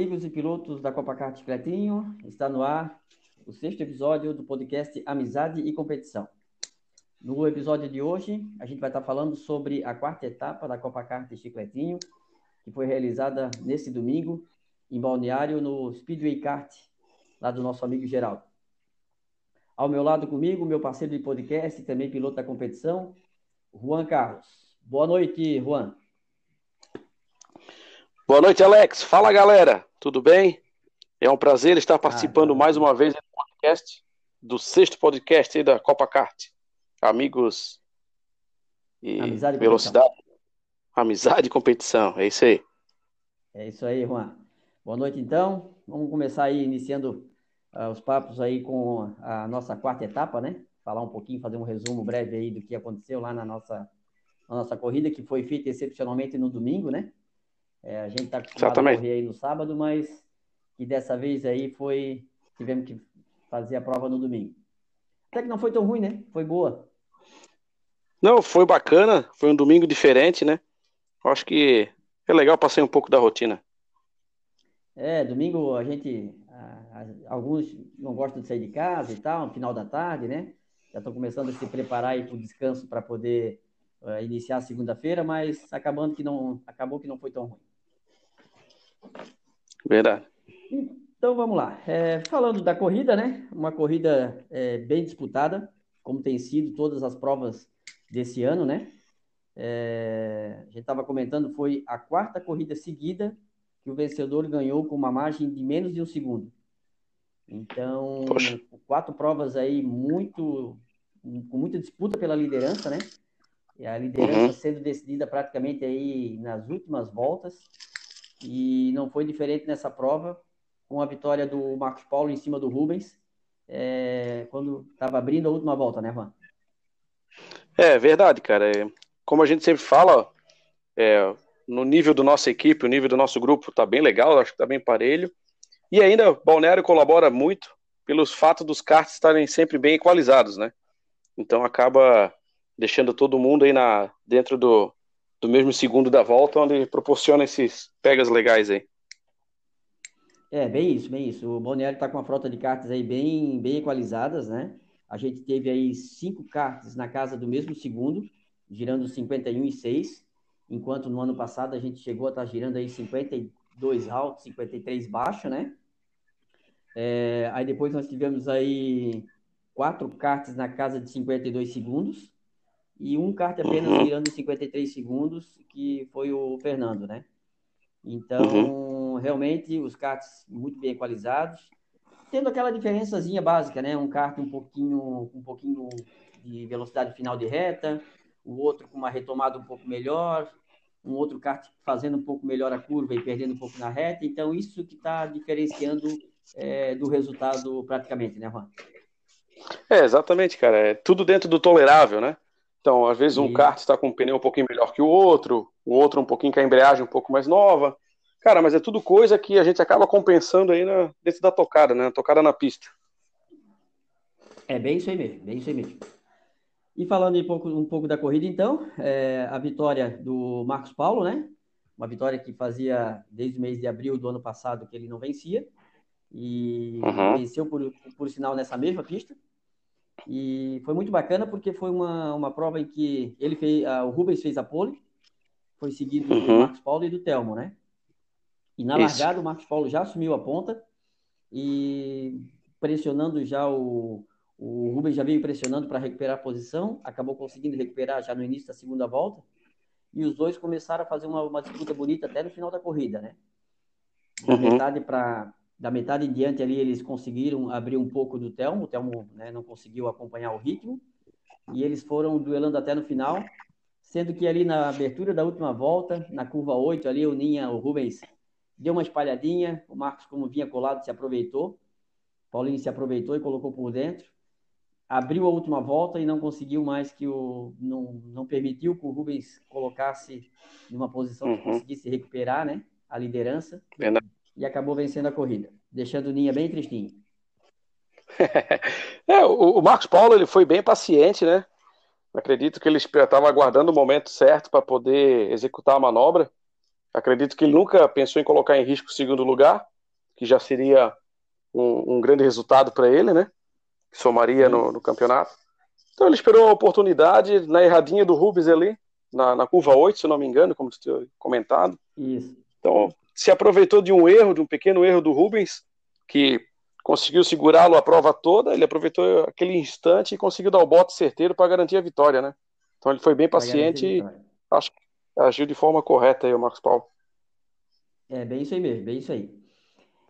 amigos e pilotos da Copa Kart Chicletinho. Está no ar o sexto episódio do podcast Amizade e Competição. No episódio de hoje, a gente vai estar falando sobre a quarta etapa da Copa Kart Chicletinho, que foi realizada nesse domingo em Balneário, no Speedway Kart, lá do nosso amigo Geraldo. Ao meu lado comigo, meu parceiro de podcast e também piloto da competição, Juan Carlos. Boa noite, Juan. Boa noite, Alex. Fala, galera. Tudo bem? É um prazer estar participando ah, mais uma vez do podcast, do sexto podcast da Copa Kart. Amigos e Amizade velocidade. Competição. Amizade e competição. É isso aí. É isso aí, Juan. Boa noite, então. Vamos começar aí iniciando uh, os papos aí com a nossa quarta etapa, né? Falar um pouquinho, fazer um resumo breve aí do que aconteceu lá na nossa, na nossa corrida, que foi feita excepcionalmente no domingo, né? É, a gente está acostumado Exatamente. a correr aí no sábado, mas que dessa vez aí foi. Tivemos que fazer a prova no domingo. Até que não foi tão ruim, né? Foi boa. Não, foi bacana. Foi um domingo diferente, né? Acho que é legal passei um pouco da rotina. É, domingo a gente. alguns não gostam de sair de casa e tal, no final da tarde, né? Já estão começando a se preparar aí para o descanso para poder uh, iniciar a segunda-feira, mas acabando que não, acabou que não foi tão ruim. Verdade. Então vamos lá. É, falando da corrida, né? Uma corrida é, bem disputada, como tem sido todas as provas desse ano, né? É, a gente estava comentando, foi a quarta corrida seguida que o vencedor ganhou com uma margem de menos de um segundo. Então, Poxa. quatro provas aí muito com muita disputa pela liderança, né? E a liderança uhum. sendo decidida praticamente aí nas últimas voltas. E não foi diferente nessa prova, com a vitória do Marcos Paulo em cima do Rubens, é, quando estava abrindo a última volta, né, Juan? É verdade, cara. É, como a gente sempre fala, é, no nível da nossa equipe, o nível do nosso grupo está bem legal, acho que está bem parelho. E ainda Balneário colabora muito pelos fatos dos karts estarem sempre bem equalizados, né? Então acaba deixando todo mundo aí na, dentro do, do mesmo segundo da volta, onde proporciona esses pegas legais aí. É, bem isso, bem isso. O Balneário está com uma frota de cartas aí bem, bem equalizadas, né? A gente teve aí cinco cartas na casa do mesmo segundo, girando 51 e 6, enquanto no ano passado a gente chegou a estar tá girando aí 52 alto, 53 baixo, né? É, aí depois nós tivemos aí quatro cartas na casa de 52 segundos, e um kart apenas uhum. virando 53 segundos, que foi o Fernando, né? Então, uhum. realmente, os karts muito bem equalizados, tendo aquela diferençazinha básica, né? Um kart um pouquinho, um pouquinho de velocidade final de reta, o outro com uma retomada um pouco melhor, um outro kart fazendo um pouco melhor a curva e perdendo um pouco na reta. Então, isso que está diferenciando é, do resultado praticamente, né, Juan? É, exatamente, cara. É tudo dentro do tolerável, né? Então, às vezes, um e... kart está com um pneu um pouquinho melhor que o outro, o outro um pouquinho com a embreagem um pouco mais nova. Cara, mas é tudo coisa que a gente acaba compensando aí na, dentro da tocada, né? tocada na pista. É bem isso aí mesmo, bem isso aí mesmo. E falando um pouco, um pouco da corrida, então, é, a vitória do Marcos Paulo, né? Uma vitória que fazia desde o mês de abril do ano passado que ele não vencia. E uhum. venceu, por, por sinal, nessa mesma pista. E foi muito bacana porque foi uma, uma prova em que ele fez, o Rubens fez a pole, foi seguido uhum. do Marcos Paulo e do Telmo, né? E na Isso. largada o Marcos Paulo já assumiu a ponta e pressionando já o, o Rubens já veio pressionando para recuperar a posição, acabou conseguindo recuperar já no início da segunda volta. E os dois começaram a fazer uma, uma disputa bonita até no final da corrida, né? Da uhum. metade para da metade em diante ali eles conseguiram abrir um pouco do Telmo, o Telmo né, não conseguiu acompanhar o ritmo, e eles foram duelando até no final, sendo que ali na abertura da última volta, na curva 8 ali, o Ninha, o Rubens deu uma espalhadinha, o Marcos como vinha colado se aproveitou, Paulinho se aproveitou e colocou por dentro, abriu a última volta e não conseguiu mais que o não, não permitiu que o Rubens colocasse numa posição que uhum. conseguisse recuperar, né, a liderança. Verdade e acabou vencendo a corrida, deixando o Ninha bem tristinho. é, o, o Marcos Paulo ele foi bem paciente, né? Acredito que ele estava aguardando o momento certo para poder executar a manobra. Acredito que ele nunca pensou em colocar em risco o segundo lugar, que já seria um, um grande resultado para ele, né? Que somaria no, no, campeonato. Então ele esperou a oportunidade na erradinha do Rubens ali, na, na curva 8, se não me engano, como você tinha comentado. Isso. Então se aproveitou de um erro, de um pequeno erro do Rubens, que conseguiu segurá-lo a prova toda, ele aproveitou aquele instante e conseguiu dar o bote certeiro para garantir a vitória, né? Então ele foi bem paciente e acho que agiu de forma correta aí o Marcos Paulo. É, bem isso aí mesmo, bem isso aí.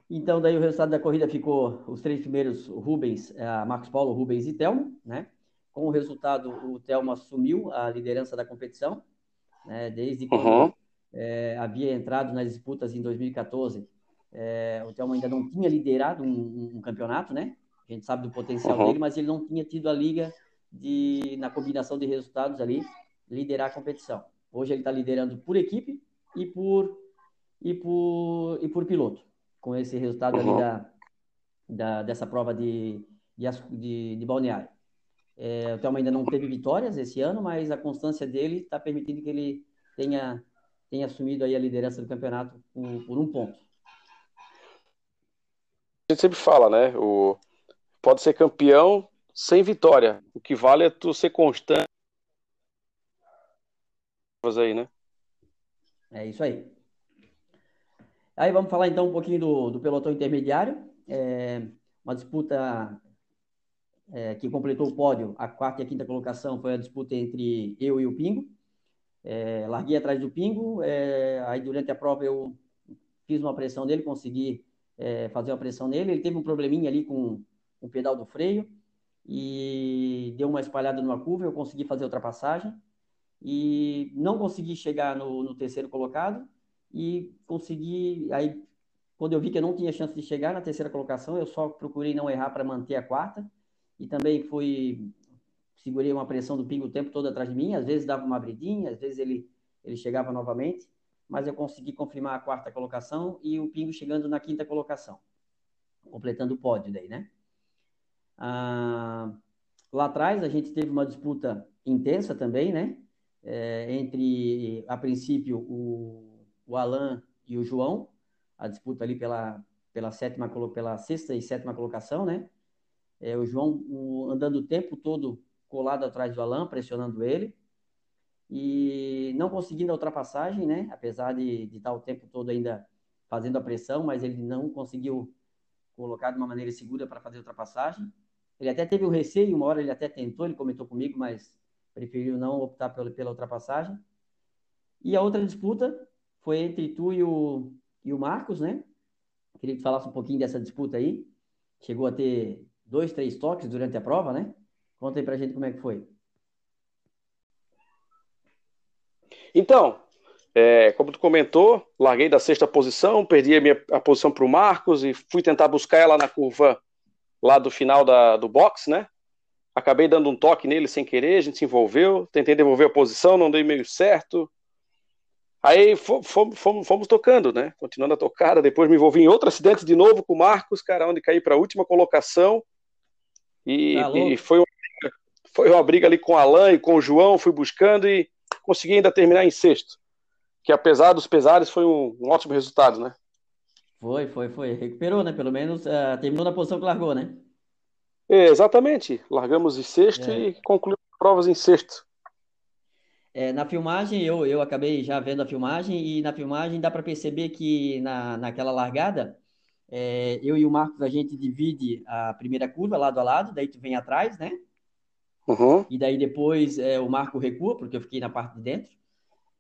Então, daí o resultado da corrida ficou os três primeiros, Rubens, é, Marcos Paulo, Rubens e Telmo, né? Com o resultado, o Telmo assumiu a liderança da competição, né? Desde quando uhum. É, havia entrado nas disputas em 2014, é, o Telmo ainda não tinha liderado um, um, um, campeonato, né? A gente sabe do potencial uhum. dele, mas ele não tinha tido a liga de, na combinação de resultados ali, liderar a competição. Hoje ele está liderando por equipe e por, e por, e por piloto, com esse resultado uhum. ali da, da, dessa prova de, de, de, de balneário. É, o Thelma ainda não teve vitórias esse ano, mas a constância dele está permitindo que ele tenha, tenha assumido aí a liderança do campeonato por, por um ponto. A gente sempre fala, né? O, pode ser campeão sem vitória. O que vale é tu ser constante aí, né? É isso aí. Aí vamos falar então um pouquinho do, do pelotão intermediário. É uma disputa é, que completou o pódio, a quarta e a quinta colocação foi a disputa entre eu e o Pingo. É, larguei atrás do Pingo, é, aí durante a prova eu fiz uma pressão nele, consegui é, fazer uma pressão nele. Ele teve um probleminha ali com o pedal do freio e deu uma espalhada numa curva, eu consegui fazer a ultrapassagem e não consegui chegar no, no, terceiro colocado e consegui aí quando eu vi que eu não tinha chance de chegar na terceira colocação eu só procurei não errar para manter a quarta e também fui segurei uma pressão do pingo o tempo todo atrás de mim às vezes dava uma abridinha às vezes ele ele chegava novamente mas eu consegui confirmar a quarta colocação e o pingo chegando na quinta colocação completando o pódio daí né ah, lá atrás a gente teve uma disputa intensa também né é, entre, a princípio, o, o Alan e o João, a disputa ali pela, pela, sétima, pela sexta e sétima colocação, né? É, o João o, andando o tempo todo colado atrás do Alan, pressionando ele, e não conseguindo a ultrapassagem, né? Apesar de, de estar o tempo todo ainda fazendo a pressão, mas ele não conseguiu colocar de uma maneira segura para fazer a ultrapassagem. Ele até teve um receio, uma hora ele até tentou, ele comentou comigo, mas preferiu não optar pela, pela ultrapassagem. E a outra disputa foi entre tu e o, e o Marcos, né? Queria que falasse um pouquinho dessa disputa aí. Chegou a ter dois, três toques durante a prova, né? Conta aí pra gente como é que foi. Então, é, como tu comentou, larguei da sexta posição, perdi a minha a posição para o Marcos e fui tentar buscar ela na curva lá do final da, do box, né? acabei dando um toque nele sem querer, a gente se envolveu, tentei devolver a posição, não dei meio certo. Aí fomos, fomos, fomos tocando, né? Continuando a tocar, depois me envolvi em outro acidente de novo com o Marcos, cara, onde caí para a última colocação. E, tá e foi, uma, foi uma briga ali com o Alan e com o João, fui buscando e consegui ainda terminar em sexto. Que apesar dos pesares, foi um, um ótimo resultado, né? Foi, foi, foi. Recuperou, né? Pelo menos uh, terminou na posição que largou, né? É, exatamente. Largamos em sexto é. e concluímos provas em sexto. É, na filmagem, eu, eu acabei já vendo a filmagem, e na filmagem dá para perceber que na, naquela largada, é, eu e o Marcos, a gente divide a primeira curva lado a lado, daí tu vem atrás, né? Uhum. E daí depois é, o Marco recua, porque eu fiquei na parte de dentro.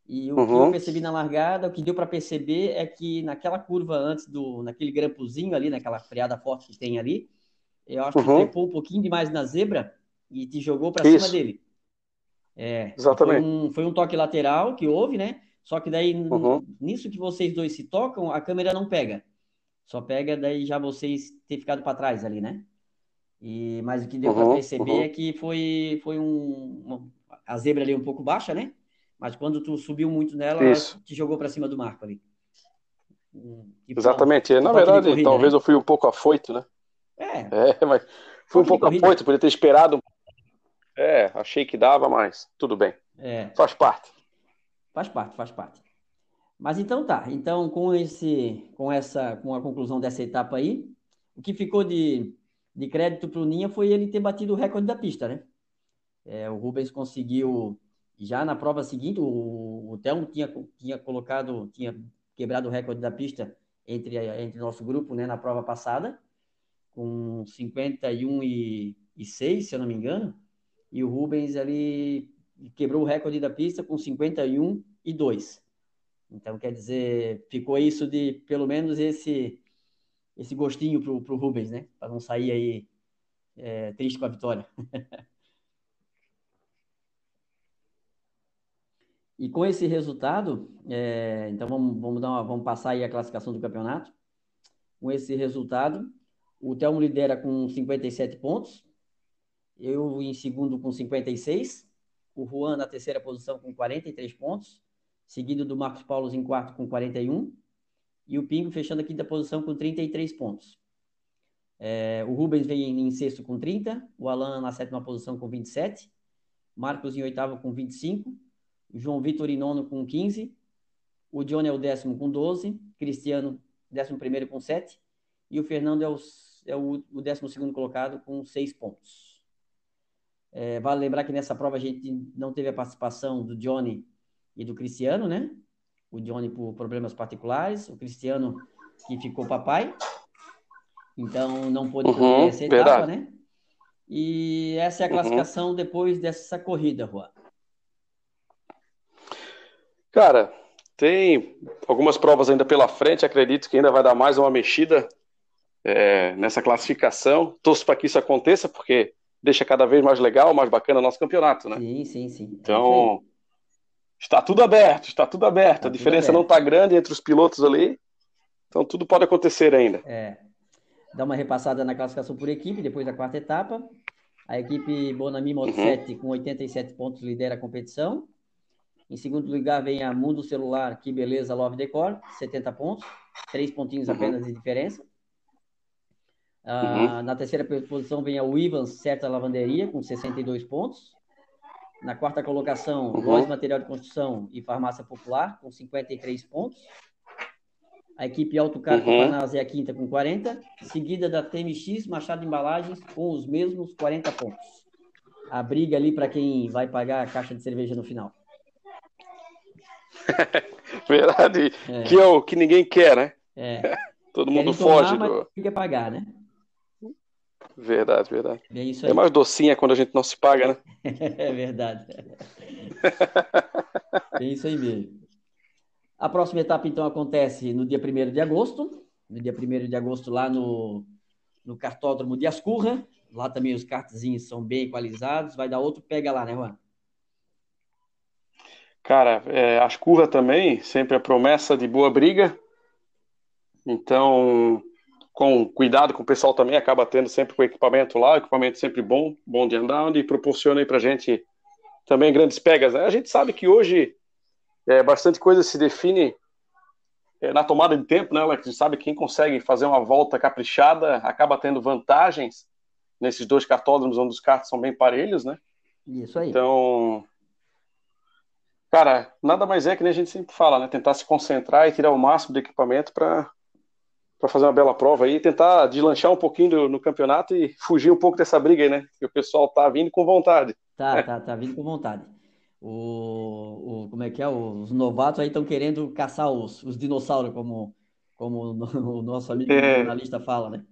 E o uhum. que eu percebi na largada, o que deu para perceber é que naquela curva antes do, naquele grampozinho ali, naquela freada forte que tem ali, eu acho que uhum. trepou um pouquinho demais na zebra e te jogou para cima dele. É, Exatamente. Foi um, foi um, toque lateral que houve, né? Só que daí, uhum. nisso que vocês dois se tocam, a câmera não pega. Só pega daí já vocês ter ficado para trás ali, né? E, mas o que deu uhum, para perceber uhum. é que foi, foi um, uma, a zebra ali um pouco baixa, né? Mas quando tu subiu muito nela, te jogou para cima do marco ali. Tipo, Exatamente. Um, Na verdade, corrida, talvez né? eu fui um pouco afoito, né? É. É, mas foi um pouco apoio, podia ter esperado. É, achei que dava, mas tudo bem. É. Faz parte. Faz parte, faz parte. Mas então tá. Então, com esse, com essa, com a conclusão dessa etapa aí, o que ficou de, de crédito para o Ninha foi ele ter batido o recorde da pista, né? É, o Rubens conseguiu já na prova seguinte, o, o Telmo tinha, tinha colocado, tinha quebrado o recorde da pista entre, entre nosso grupo, né, na prova passada, com 51 e, e 6, se eu não me engano, e o Rubens ali quebrou o recorde da pista com 51 e 2. Então, quer dizer, ficou isso de pelo menos esse esse gostinho pro, pro Rubens, né? Para não sair aí é, triste com a vitória. E com esse resultado, é, então vamos, vamos, uma, vamos passar aí a classificação do campeonato. Com esse resultado, o Telmo lidera com 57 pontos, eu em segundo com 56, o Juan na terceira posição com 43 pontos, seguido do Marcos Paulo em quarto com 41, e o Pingo fechando a quinta posição com 33 pontos. É, o Rubens vem em sexto com 30, o Alan na sétima posição com 27, Marcos em oitavo com 25, João Vitor em nono com 15, o Johnny é o décimo com 12, Cristiano décimo primeiro com 7 e o Fernando é o, é o, o décimo segundo colocado com 6 pontos. É, vale lembrar que nessa prova a gente não teve a participação do Johnny e do Cristiano, né? O Johnny por problemas particulares, o Cristiano que ficou papai, então não pôde uhum, essa etapa, né? E essa é a uhum. classificação uhum. depois dessa corrida, Juan. Cara, tem algumas provas ainda pela frente, acredito que ainda vai dar mais uma mexida é, nessa classificação. Torço para que isso aconteça, porque deixa cada vez mais legal, mais bacana o nosso campeonato, né? Sim, sim, sim. É então, está tudo aberto, está tudo aberto. Tá a diferença aberto. não está grande entre os pilotos ali, então tudo pode acontecer ainda. É. Dá uma repassada na classificação por equipe, depois da quarta etapa. A equipe Bonami Moto uhum. 7 com 87 pontos lidera a competição. Em segundo lugar vem a Mundo Celular, que beleza, Love Decor, 70 pontos, três pontinhos uhum. apenas de diferença. Uh, Na terceira posição vem a Ivans Certa Lavanderia, com 62 pontos. Na quarta colocação, uhum. Material de Construção e Farmácia Popular, com 53 pontos. A equipe Autocar uhum. é a quinta, com 40. Seguida da TMX Machado Embalagens, com os mesmos 40 pontos. A briga ali para quem vai pagar a caixa de cerveja no final. Verdade. É. Que é o que ninguém quer, né? É. Todo mundo foge tomar, do. Mas quer pagar, né? Verdade, verdade. É, é mais docinha quando a gente não se paga, né? é verdade. é isso aí mesmo. A próxima etapa, então, acontece no dia 1 de agosto. No dia 1 de agosto, lá no, no cartódromo de Ascurra. Lá também os kartzinhos são bem equalizados. Vai dar outro pega lá, né, Juan? Cara, é, as curvas também, sempre a promessa de boa briga. Então, com cuidado com o pessoal também, acaba tendo sempre o equipamento lá, o equipamento sempre bom, bom de andar, onde proporciona aí pra gente também grandes pegas. Né? A gente sabe que hoje é, bastante coisa se define é, na tomada de tempo, né, Alex? A gente sabe que quem consegue fazer uma volta caprichada acaba tendo vantagens nesses dois cartódromos onde os cartos são bem parelhos, né? Isso aí. Então, Cara, nada mais é que nem a gente sempre fala, né? Tentar se concentrar e tirar o máximo do equipamento para para fazer uma bela prova aí, tentar deslanchar um pouquinho do, no campeonato e fugir um pouco dessa briga aí, né? Que o pessoal tá vindo com vontade. Tá, tá, tá vindo com vontade. O, o como é que é? Os novatos aí estão querendo caçar os, os dinossauros, como, como o nosso amigo é... jornalista fala, né?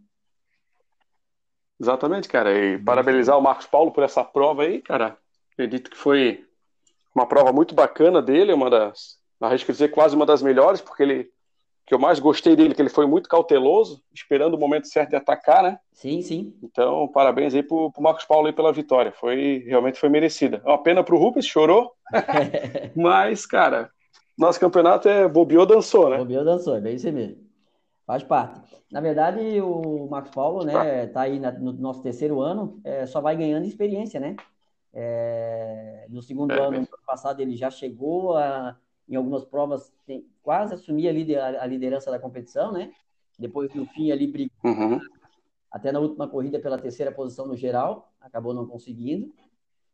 Exatamente, cara. E parabenizar o Marcos Paulo por essa prova aí, cara. Acredito que foi uma prova muito bacana dele, uma das, arrisco dizer, quase uma das melhores, porque ele que eu mais gostei dele, que ele foi muito cauteloso, esperando o momento certo de atacar, né? Sim, sim. Então, parabéns aí pro, pro Marcos Paulo aí pela vitória. Foi, realmente foi merecida. É uma pena pro Rubens, chorou. Mas, cara, nosso campeonato é bobeou, dançou, né? Bobeou, dançou, é bem isso mesmo. Faz parte. Na verdade, o Marcos Paulo, né, tá aí na, no nosso terceiro ano, é, só vai ganhando experiência, né? É, no segundo é, ano, passado, ele já chegou a, em algumas provas, tem, quase assumir a, lider, a, liderança da competição, né? Depois, no fim, ali brigou. Uhum. Até na última corrida pela terceira posição no geral, acabou não conseguindo.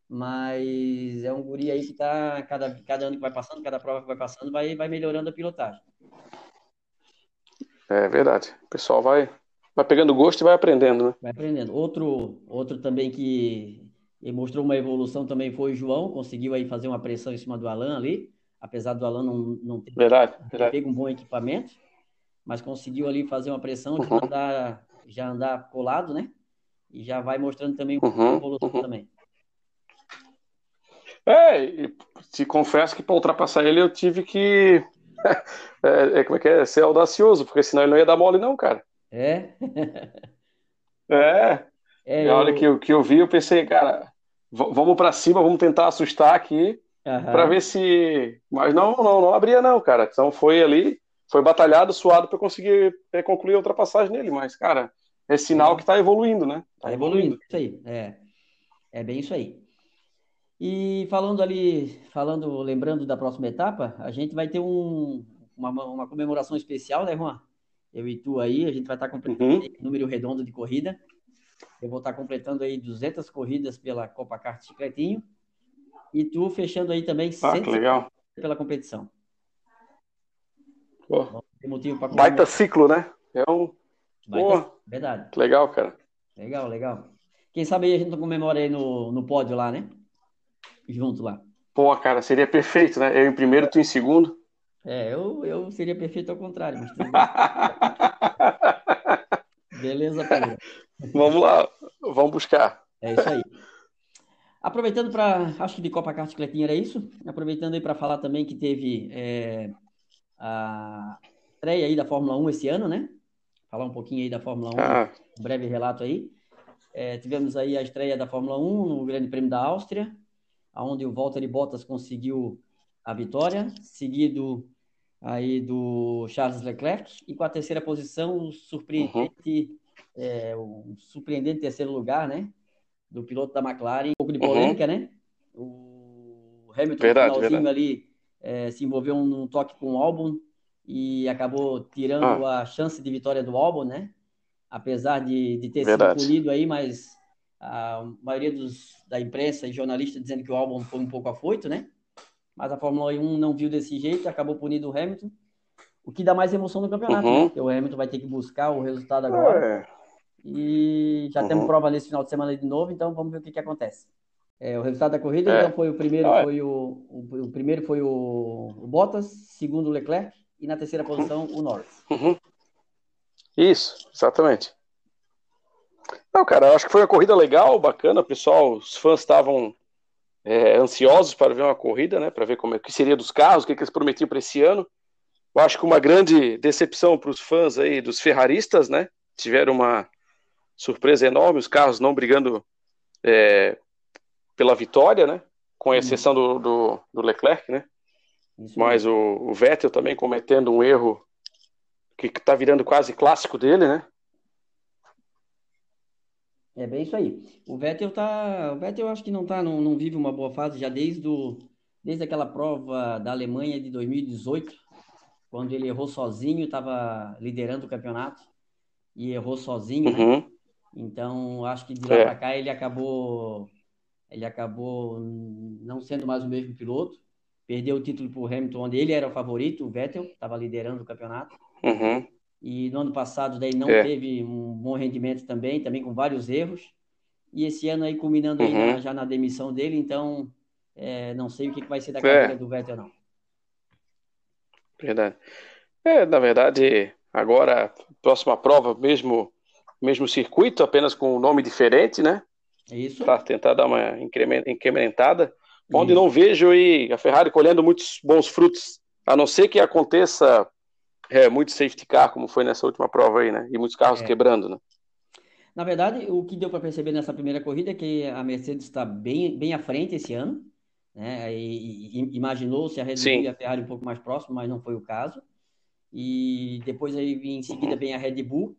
mas é um guri aí que tá, cada, cada ano que vai passando, cada prova que vai passando, vai, vai melhorando a pilotagem. É verdade. O pessoal vai, vai pegando gosto e vai aprendendo, né? Vai aprendendo. Outro, outro também que mostrou uma evolução também foi o João, conseguiu aí fazer uma pressão em cima do Alan ali, apesar do Alan não, não ter, verdade, ter verdade. pego um bom equipamento, mas conseguiu ali fazer uma pressão de uhum. andar, já andar colado, né? E já vai mostrando também uma uhum. evolução uhum. também. É, te confesso que para ultrapassar ele eu tive que. é, é, como é que é? Ser audacioso, porque senão ele não ia dar mole, não, cara. É? é. é Na hora eu... que, eu, que eu vi, eu pensei, cara, vamos para cima, vamos tentar assustar aqui uhum. para ver se. Mas não, não, não abria, não, cara. Então foi ali, foi batalhado, suado para conseguir é, concluir a ultrapassagem nele. Mas, cara, é sinal que está evoluindo, né? Está tá evoluindo. Isso aí, é. É bem isso aí. E falando ali, falando, lembrando da próxima etapa, a gente vai ter um, uma, uma comemoração especial, né, Juan? Eu e tu aí, a gente vai estar completando uhum. número redondo de corrida. Eu vou estar completando aí 200 corridas pela Copa Kart Chicletinho. E tu fechando aí também ah, legal. pela competição. Pô. motivo para Baita ciclo, né? É um. Baita... Pô. Verdade. Legal, cara. Legal, legal. Quem sabe aí a gente comemora aí no, no pódio lá, né? junto lá. Pô, cara, seria perfeito, né? Eu em primeiro, tu em segundo. É, eu, eu seria perfeito ao contrário, mas Beleza, Pedro. Vamos lá, vamos buscar. É isso aí. Aproveitando para, acho que de Copa Kart Cletinha era isso. Aproveitando aí para falar também que teve é, a estreia aí da Fórmula 1 esse ano, né? Falar um pouquinho aí da Fórmula 1, ah. um breve relato aí. É, tivemos aí a estreia da Fórmula 1 no Grande Prêmio da Áustria, onde o Valtteri Bottas conseguiu a vitória, seguido aí do Charles Leclerc, e com a terceira posição, o surpreendente, uhum. é, o surpreendente terceiro lugar, né? Do piloto da McLaren, um pouco de polêmica, uhum. né? O Hamilton, verdade, no finalzinho verdade. ali, é, se envolveu num toque com o Albon e acabou tirando ah. a chance de vitória do Albon, né? Apesar de, de ter verdade. sido punido aí, mas a maioria dos, da imprensa e jornalistas dizendo que o álbum foi um pouco afoito, né? Mas a Fórmula 1 não viu desse jeito, acabou punindo o Hamilton, o que dá mais emoção no campeonato, uhum. né? Porque o Hamilton vai ter que buscar o resultado agora. É. E já uhum. temos prova nesse final de semana de novo, então vamos ver o que, que acontece. É, o resultado da corrida, é. então, foi o primeiro ah, foi o, o, o, primeiro foi o, o, Bottas, segundo o Leclerc, e na terceira posição o Norris. Uhum. Isso, exatamente. Não, cara, acho que foi uma corrida legal, bacana, pessoal, os fãs estavam é, ansiosos para ver uma corrida, né, para ver como é que seria dos carros, o que, que eles prometiam para esse ano. Eu acho que uma grande decepção para os fãs aí dos ferraristas, né, tiveram uma surpresa enorme, os carros não brigando é, pela vitória, né, com uhum. exceção do, do, do Leclerc, né, Isso mas o, o Vettel também cometendo um erro que está virando quase clássico dele, né, é bem isso aí. O Vettel tá. O Vettel acho que não tá, não, não vive uma boa fase já desde, o, desde aquela prova da Alemanha de 2018, quando ele errou sozinho, estava liderando o campeonato e errou sozinho, né? uhum. né? Então acho que de lá é. para cá ele acabou ele acabou não sendo mais o mesmo piloto, perdeu o título para o Hamilton, onde ele era o favorito, o Vettel estava liderando o campeonato. Uhum. E no ano passado daí não é. teve um bom rendimento também, também com vários erros. E esse ano aí culminando uhum. aí na, já na demissão dele, então é, não sei o que, vai ser da é. carreira do Vettel não. Verdade. É, na verdade, agora próxima prova mesmo mesmo circuito, apenas com um nome diferente, né? Isso. Para tentar dar uma incrementada. Onde Isso. não vejo aí a Ferrari colhendo muitos bons frutos, a não ser que aconteça é, muito safety car, como foi nessa última prova aí, né? E muitos carros é. quebrando, né? Na verdade, o que deu para perceber nessa primeira corrida é que a Mercedes está bem, bem à frente esse ano, né? E, e imaginou-se a Red Bull e a Ferrari um pouco mais próximo, mas não foi o caso. E depois aí em seguida vem a Red Bull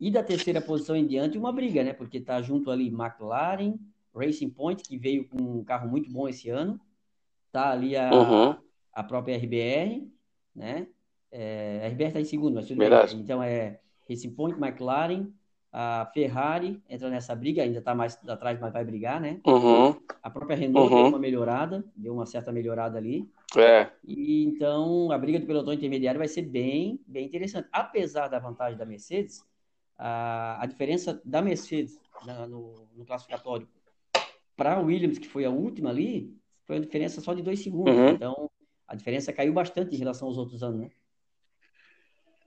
e da terceira posição em diante uma briga, né? Porque tá junto ali McLaren, Racing Point que veio com um carro muito bom esse ano, tá ali a, uhum. a própria RBR, né? É, a RBR está em segundo, mas tudo bem. Então é Racing Point, McLaren, A Ferrari entra nessa briga, ainda está mais atrás, mas vai brigar, né? Uhum. A própria Renault Uhum. deu uma melhorada, deu uma certa melhorada ali. É, E então a briga do pelotão intermediário vai ser bem, bem interessante. Apesar da vantagem da Mercedes, a, a diferença da Mercedes na- no, no classificatório para a Williams, que foi a última ali, foi uma diferença só de dois segundos. Uhum. Então a diferença caiu bastante em relação aos outros anos, né?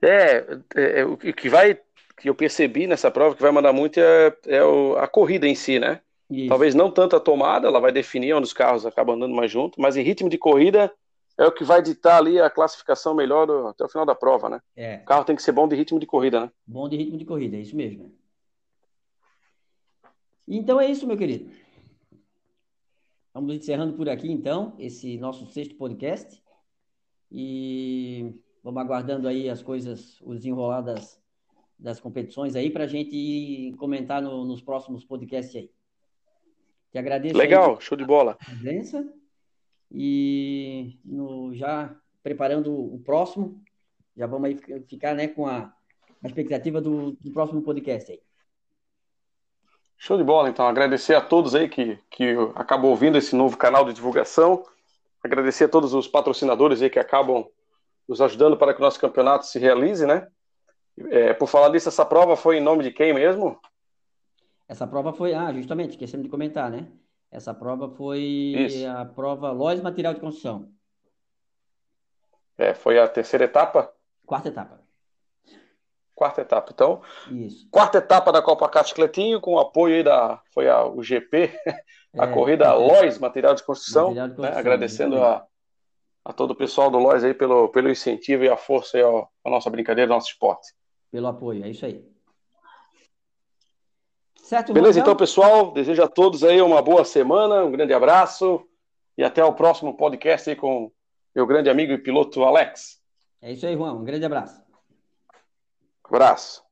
é, é, é, o que que vai, que eu percebi nessa prova que vai mandar muito é, é o- a corrida em si, né? Isso. Talvez não tanto a tomada, ela vai definir onde os carros acabam andando mais junto, mas em ritmo de corrida é o que vai ditar ali a classificação melhor do- até o final da prova, né? É, O carro tem que ser bom de ritmo de corrida, né? bom de ritmo de corrida, é isso mesmo. Então é isso, meu querido. Vamos encerrando por aqui, então, esse nosso sexto podcast. E vamos aguardando aí as coisas, o desenrolar das, competições aí, para a gente comentar no- nos próximos podcasts aí. Te agradeço Legal, show de bola. presença. E no, já preparando o próximo, já vamos aí ficar- né, com a, a expectativa do, do próximo podcast aí. Show de bola, então. Agradecer a todos aí que, que acabam ouvindo esse novo canal de divulgação. Agradecer a todos os patrocinadores aí que acabam nos ajudando para que o nosso campeonato se realize, né? É, por falar disso, essa prova foi em nome de quem mesmo? Essa prova foi, ah, justamente, esquecemos de comentar, né? Essa prova foi Isso. a prova Lois Material de Construção, É, foi a terceira etapa, quarta etapa. quarta etapa. Então, Isso. quarta etapa da Copa Cascletinho, com o apoio aí da, foi a, o GP, a É, corrida Lois Material de Construção, Material de né? construção, Agradecendo isso a, a todo o pessoal do Lois aí pelo, pelo incentivo e a força aí ao, à nossa brincadeira, ao nosso esporte. pelo apoio, é isso aí. Certo, Beleza, então, pessoal, desejo a todos aí uma boa semana, um grande abraço e até o próximo podcast aí com meu grande amigo e piloto Alex. É isso aí, Juan. Um grande abraço. Abraço.